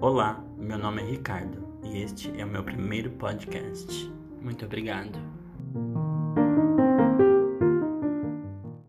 Olá, meu nome é Ricardo e este é o meu primeiro podcast. Muito obrigado.